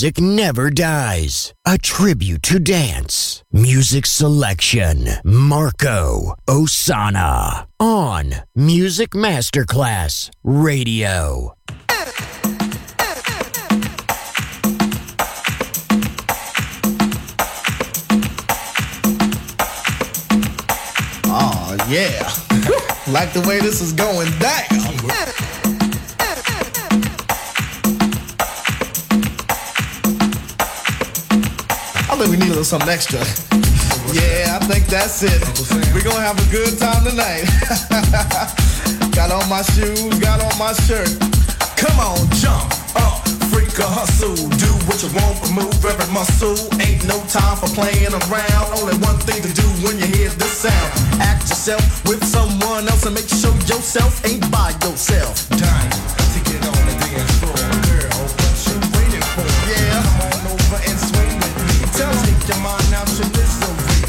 Music never dies. A tribute to dance. Music selection. Marco Ossanna. On Music Masterclass Radio. Oh yeah. like the way this is going down. Think we need a little something extra. Yeah, I think that's it. We're gonna have a good time tonight. got on my shoes, got on my shirt. Come on, jump up, freak a hustle. Do what you want, move every muscle. Ain't no time for playing around. Only one thing to do when you hear this sound. Act yourself with someone else and make sure yourself ain't by yourself. Dying your mind out your.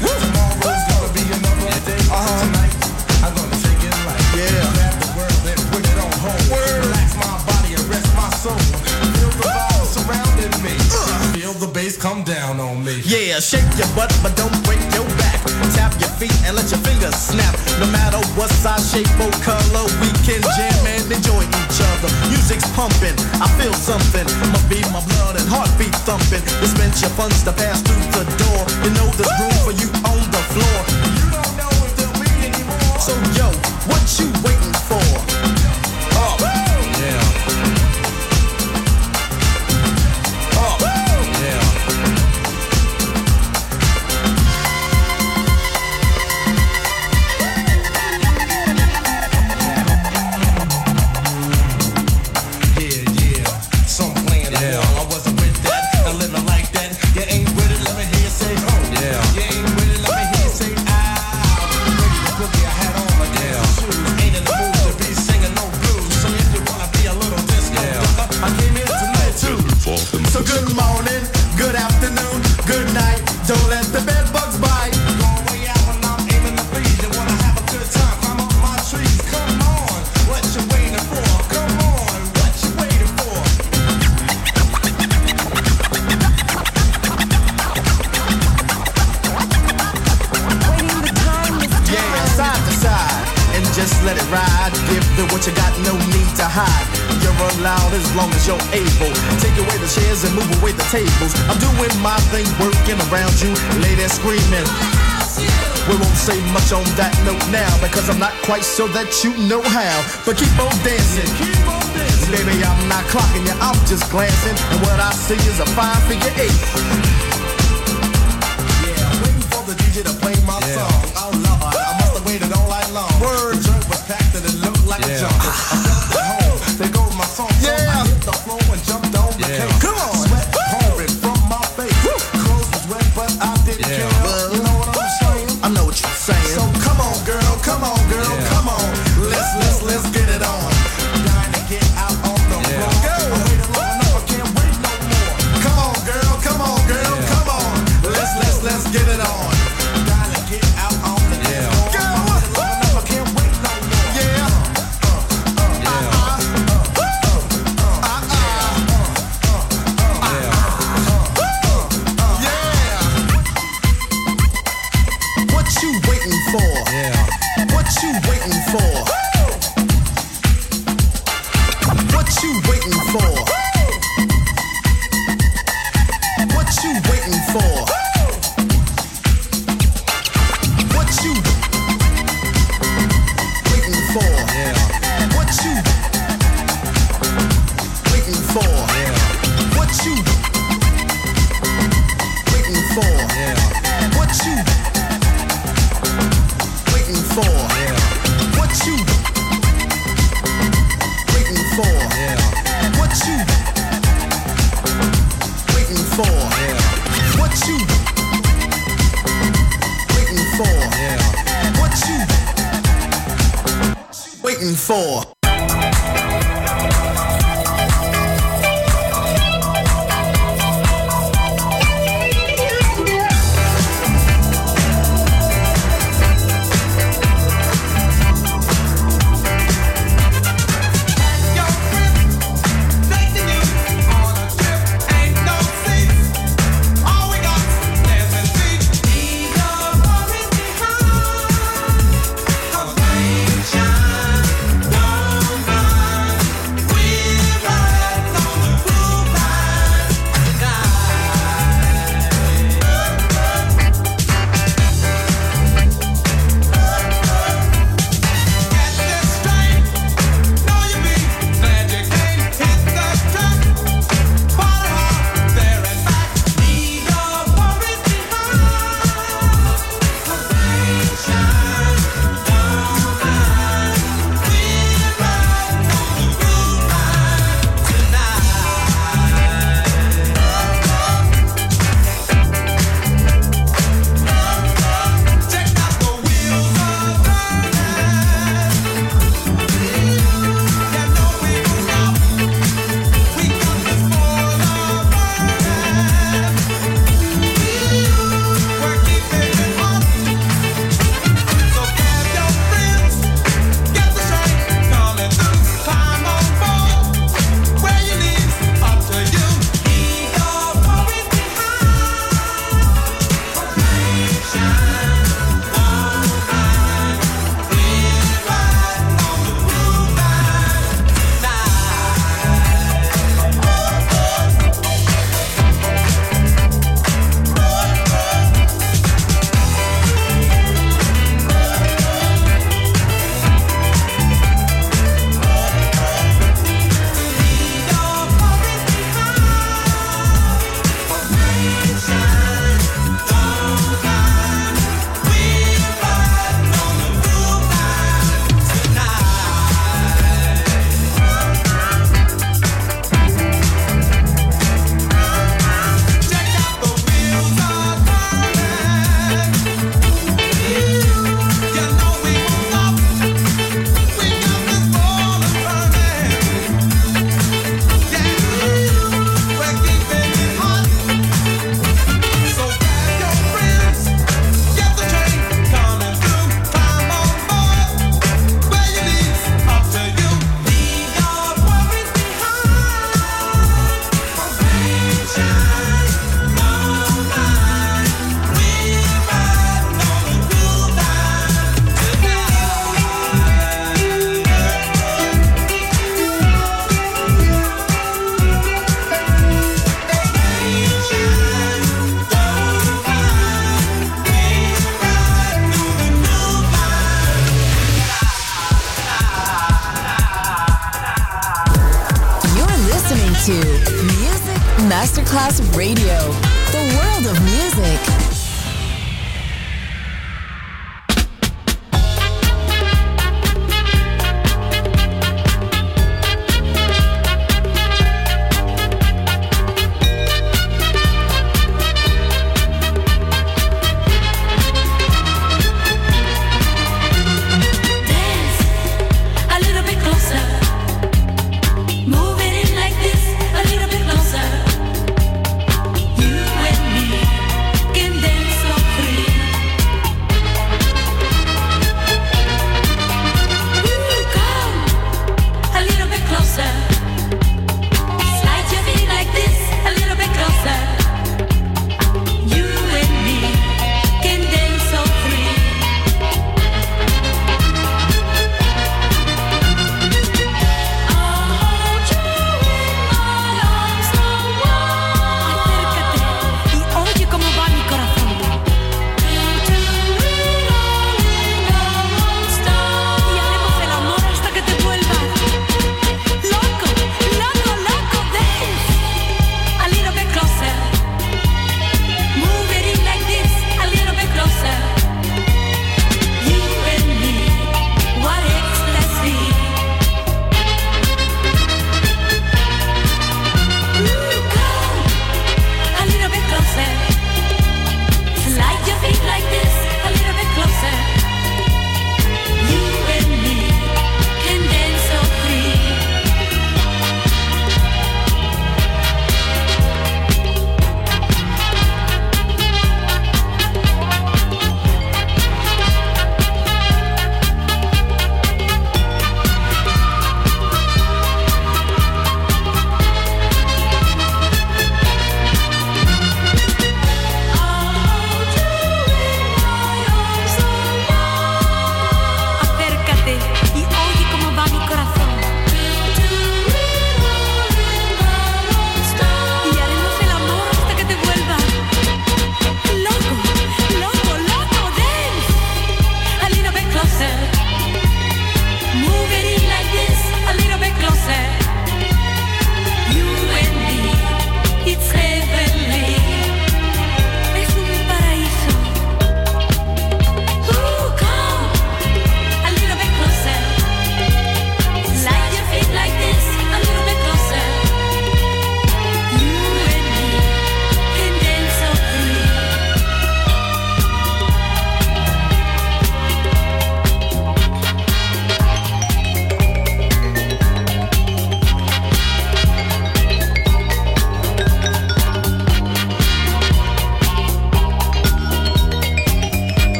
Tomorrow's gonna be another day. Uh-huh. Tonight, I'm gonna take it light. Yeah. Grab the world and put it on hold. Relax my body and rest my soul. Feel the vibe surrounding me. Feel the bass come down on me. Yeah, shake your butt, but don't break your back. Tap your feet and let your fingers snap. No matter what size, shape, or color, we can jam and enjoy each other. Music's pumping, I feel something. Must be my blood and heartbeat thumping. Dispense your funds to pass through the door. You know there's room for you on the floor. You don't know if there'll be any more. So yo, what you waiting for? so that you know how. But keep on dancing. Keep on dancing. Baby, I'm not clocking you, I'm just glancing. And what I see is a five-figure eight.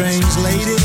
She took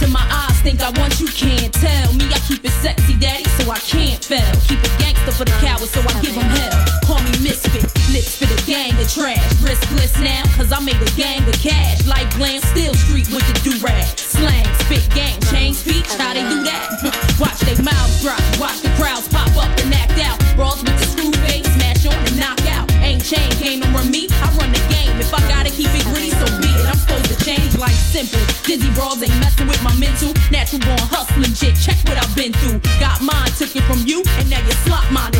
into my eyes, think I want you, can't tell. Me, I keep it sexy, daddy, so I can't fail. Keep it gangster for the cowards, so I give them hell. Call me misfit, lips for the gang of trash. Riskless now, cause I made a gang of cash. Like glam, still street with the do-rag. Slang, spit, gang, change speech, how they do that? Watch they mouths drop, watch simple. Dizzy brawls ain't messing with my mental. Natural born hustling shit, check what I've been through. Got mine, took it from you, and now you slot mine.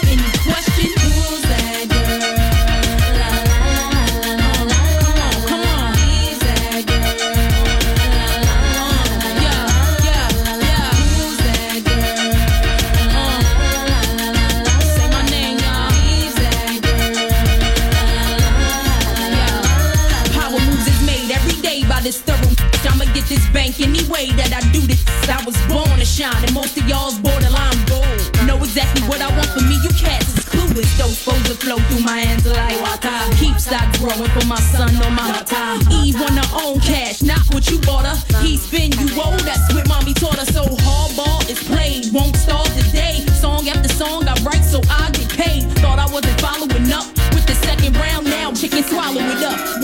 this thorough. I'ma get this bank any way that I do this. I was born to shine, and most of y'all's borderline gold. Know exactly what I want for me, you cats is clueless. Those foes that flow through my hands like water. Keep stock growing for my son on my time. Eve want her own cash, not what you bought her. He spin you old, that's what mommy taught her. So hardball is played, won't start today. Song after song I write so I get paid. Thought I wasn't following up with the second round. Now chicken swallow it up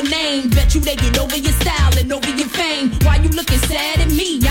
your name. Bet you they get over your style and over your fame. Why you looking sad at me?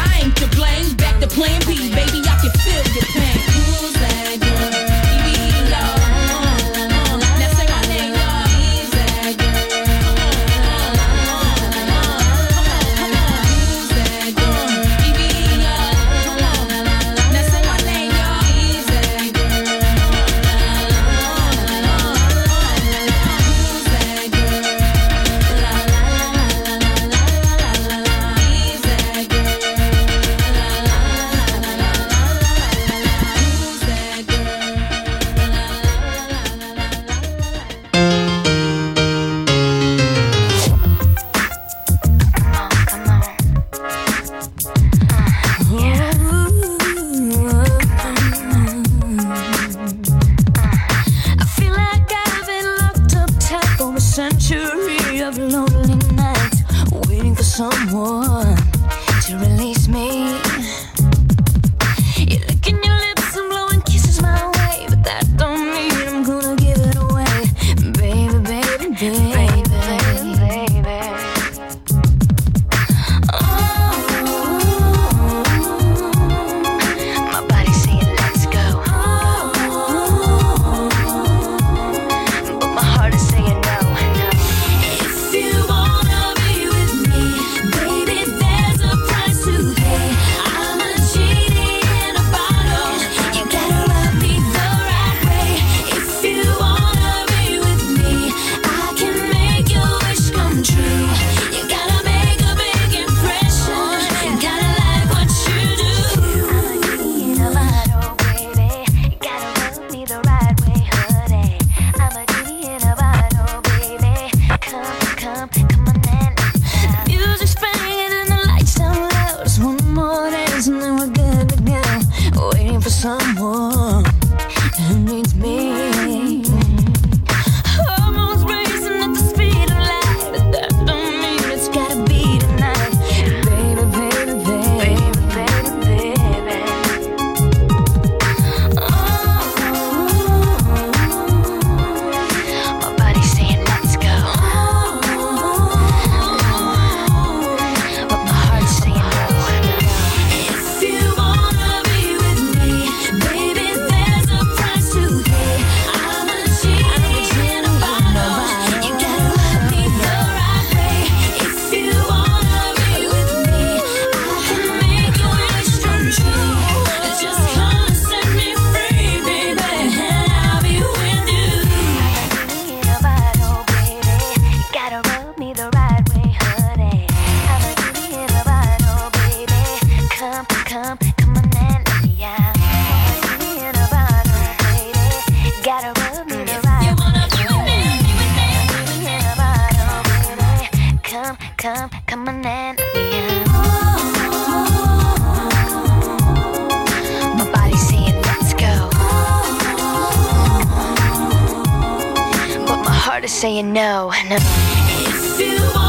was saying no. no.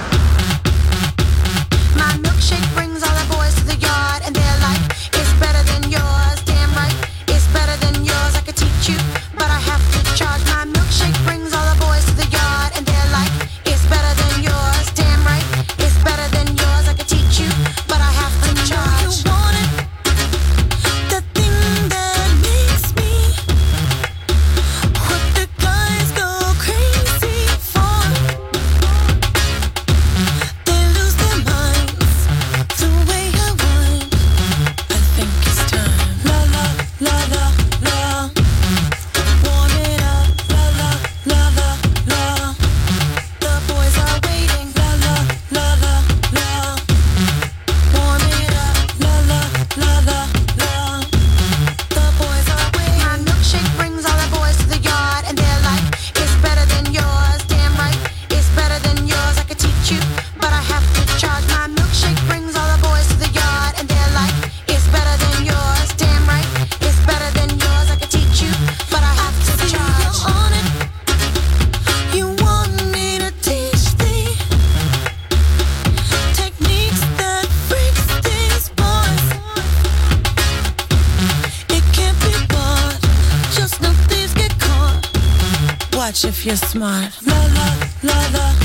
if you're smart. La la la la.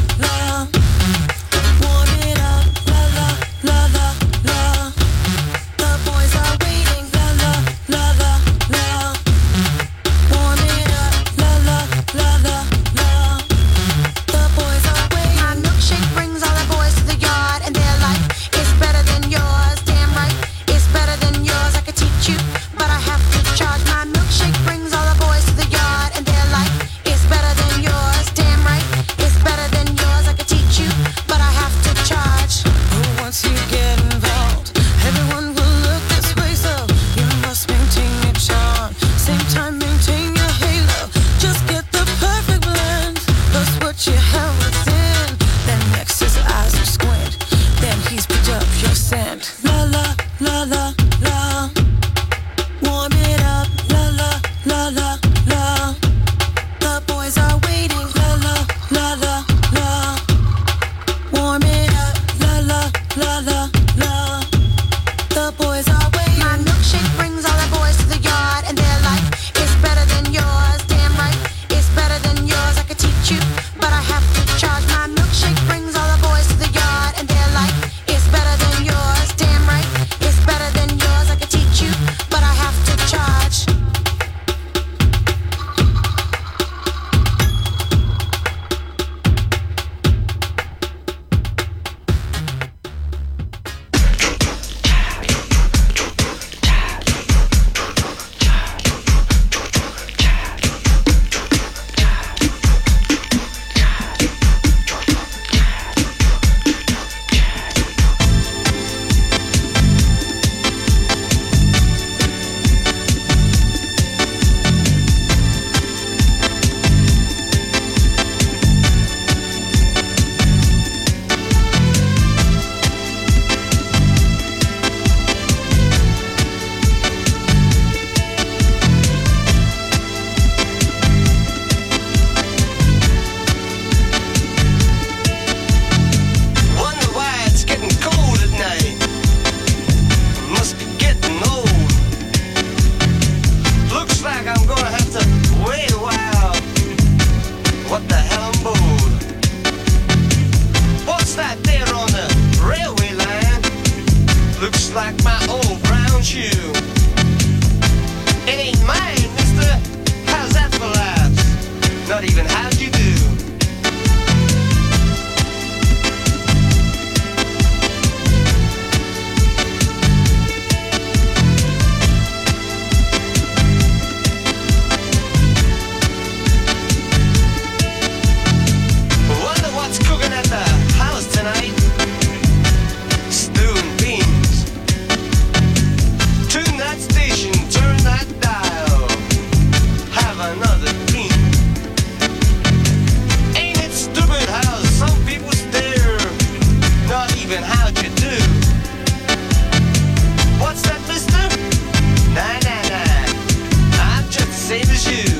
Same as you.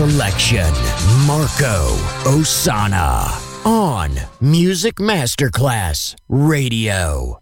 Selection. Marco Ossanna. On Music Masterclass Radio.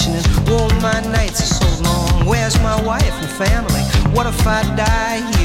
conditioning. All my nights are so long. Where's my wife and family? What if I die here?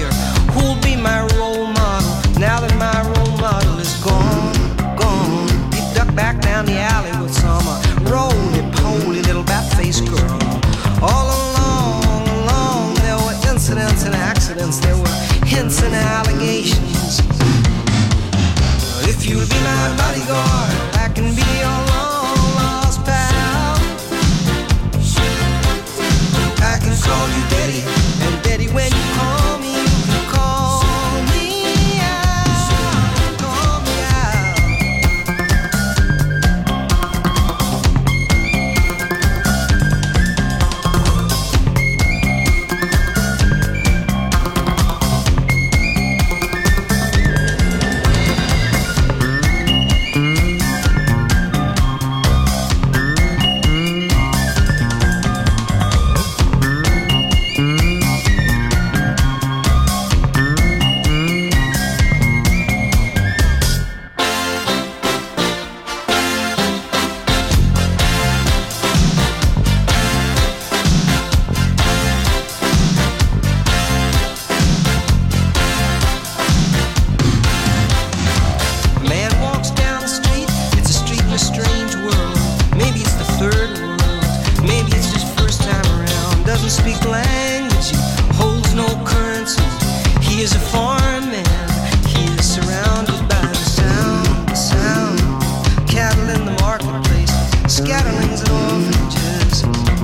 Of orphanages.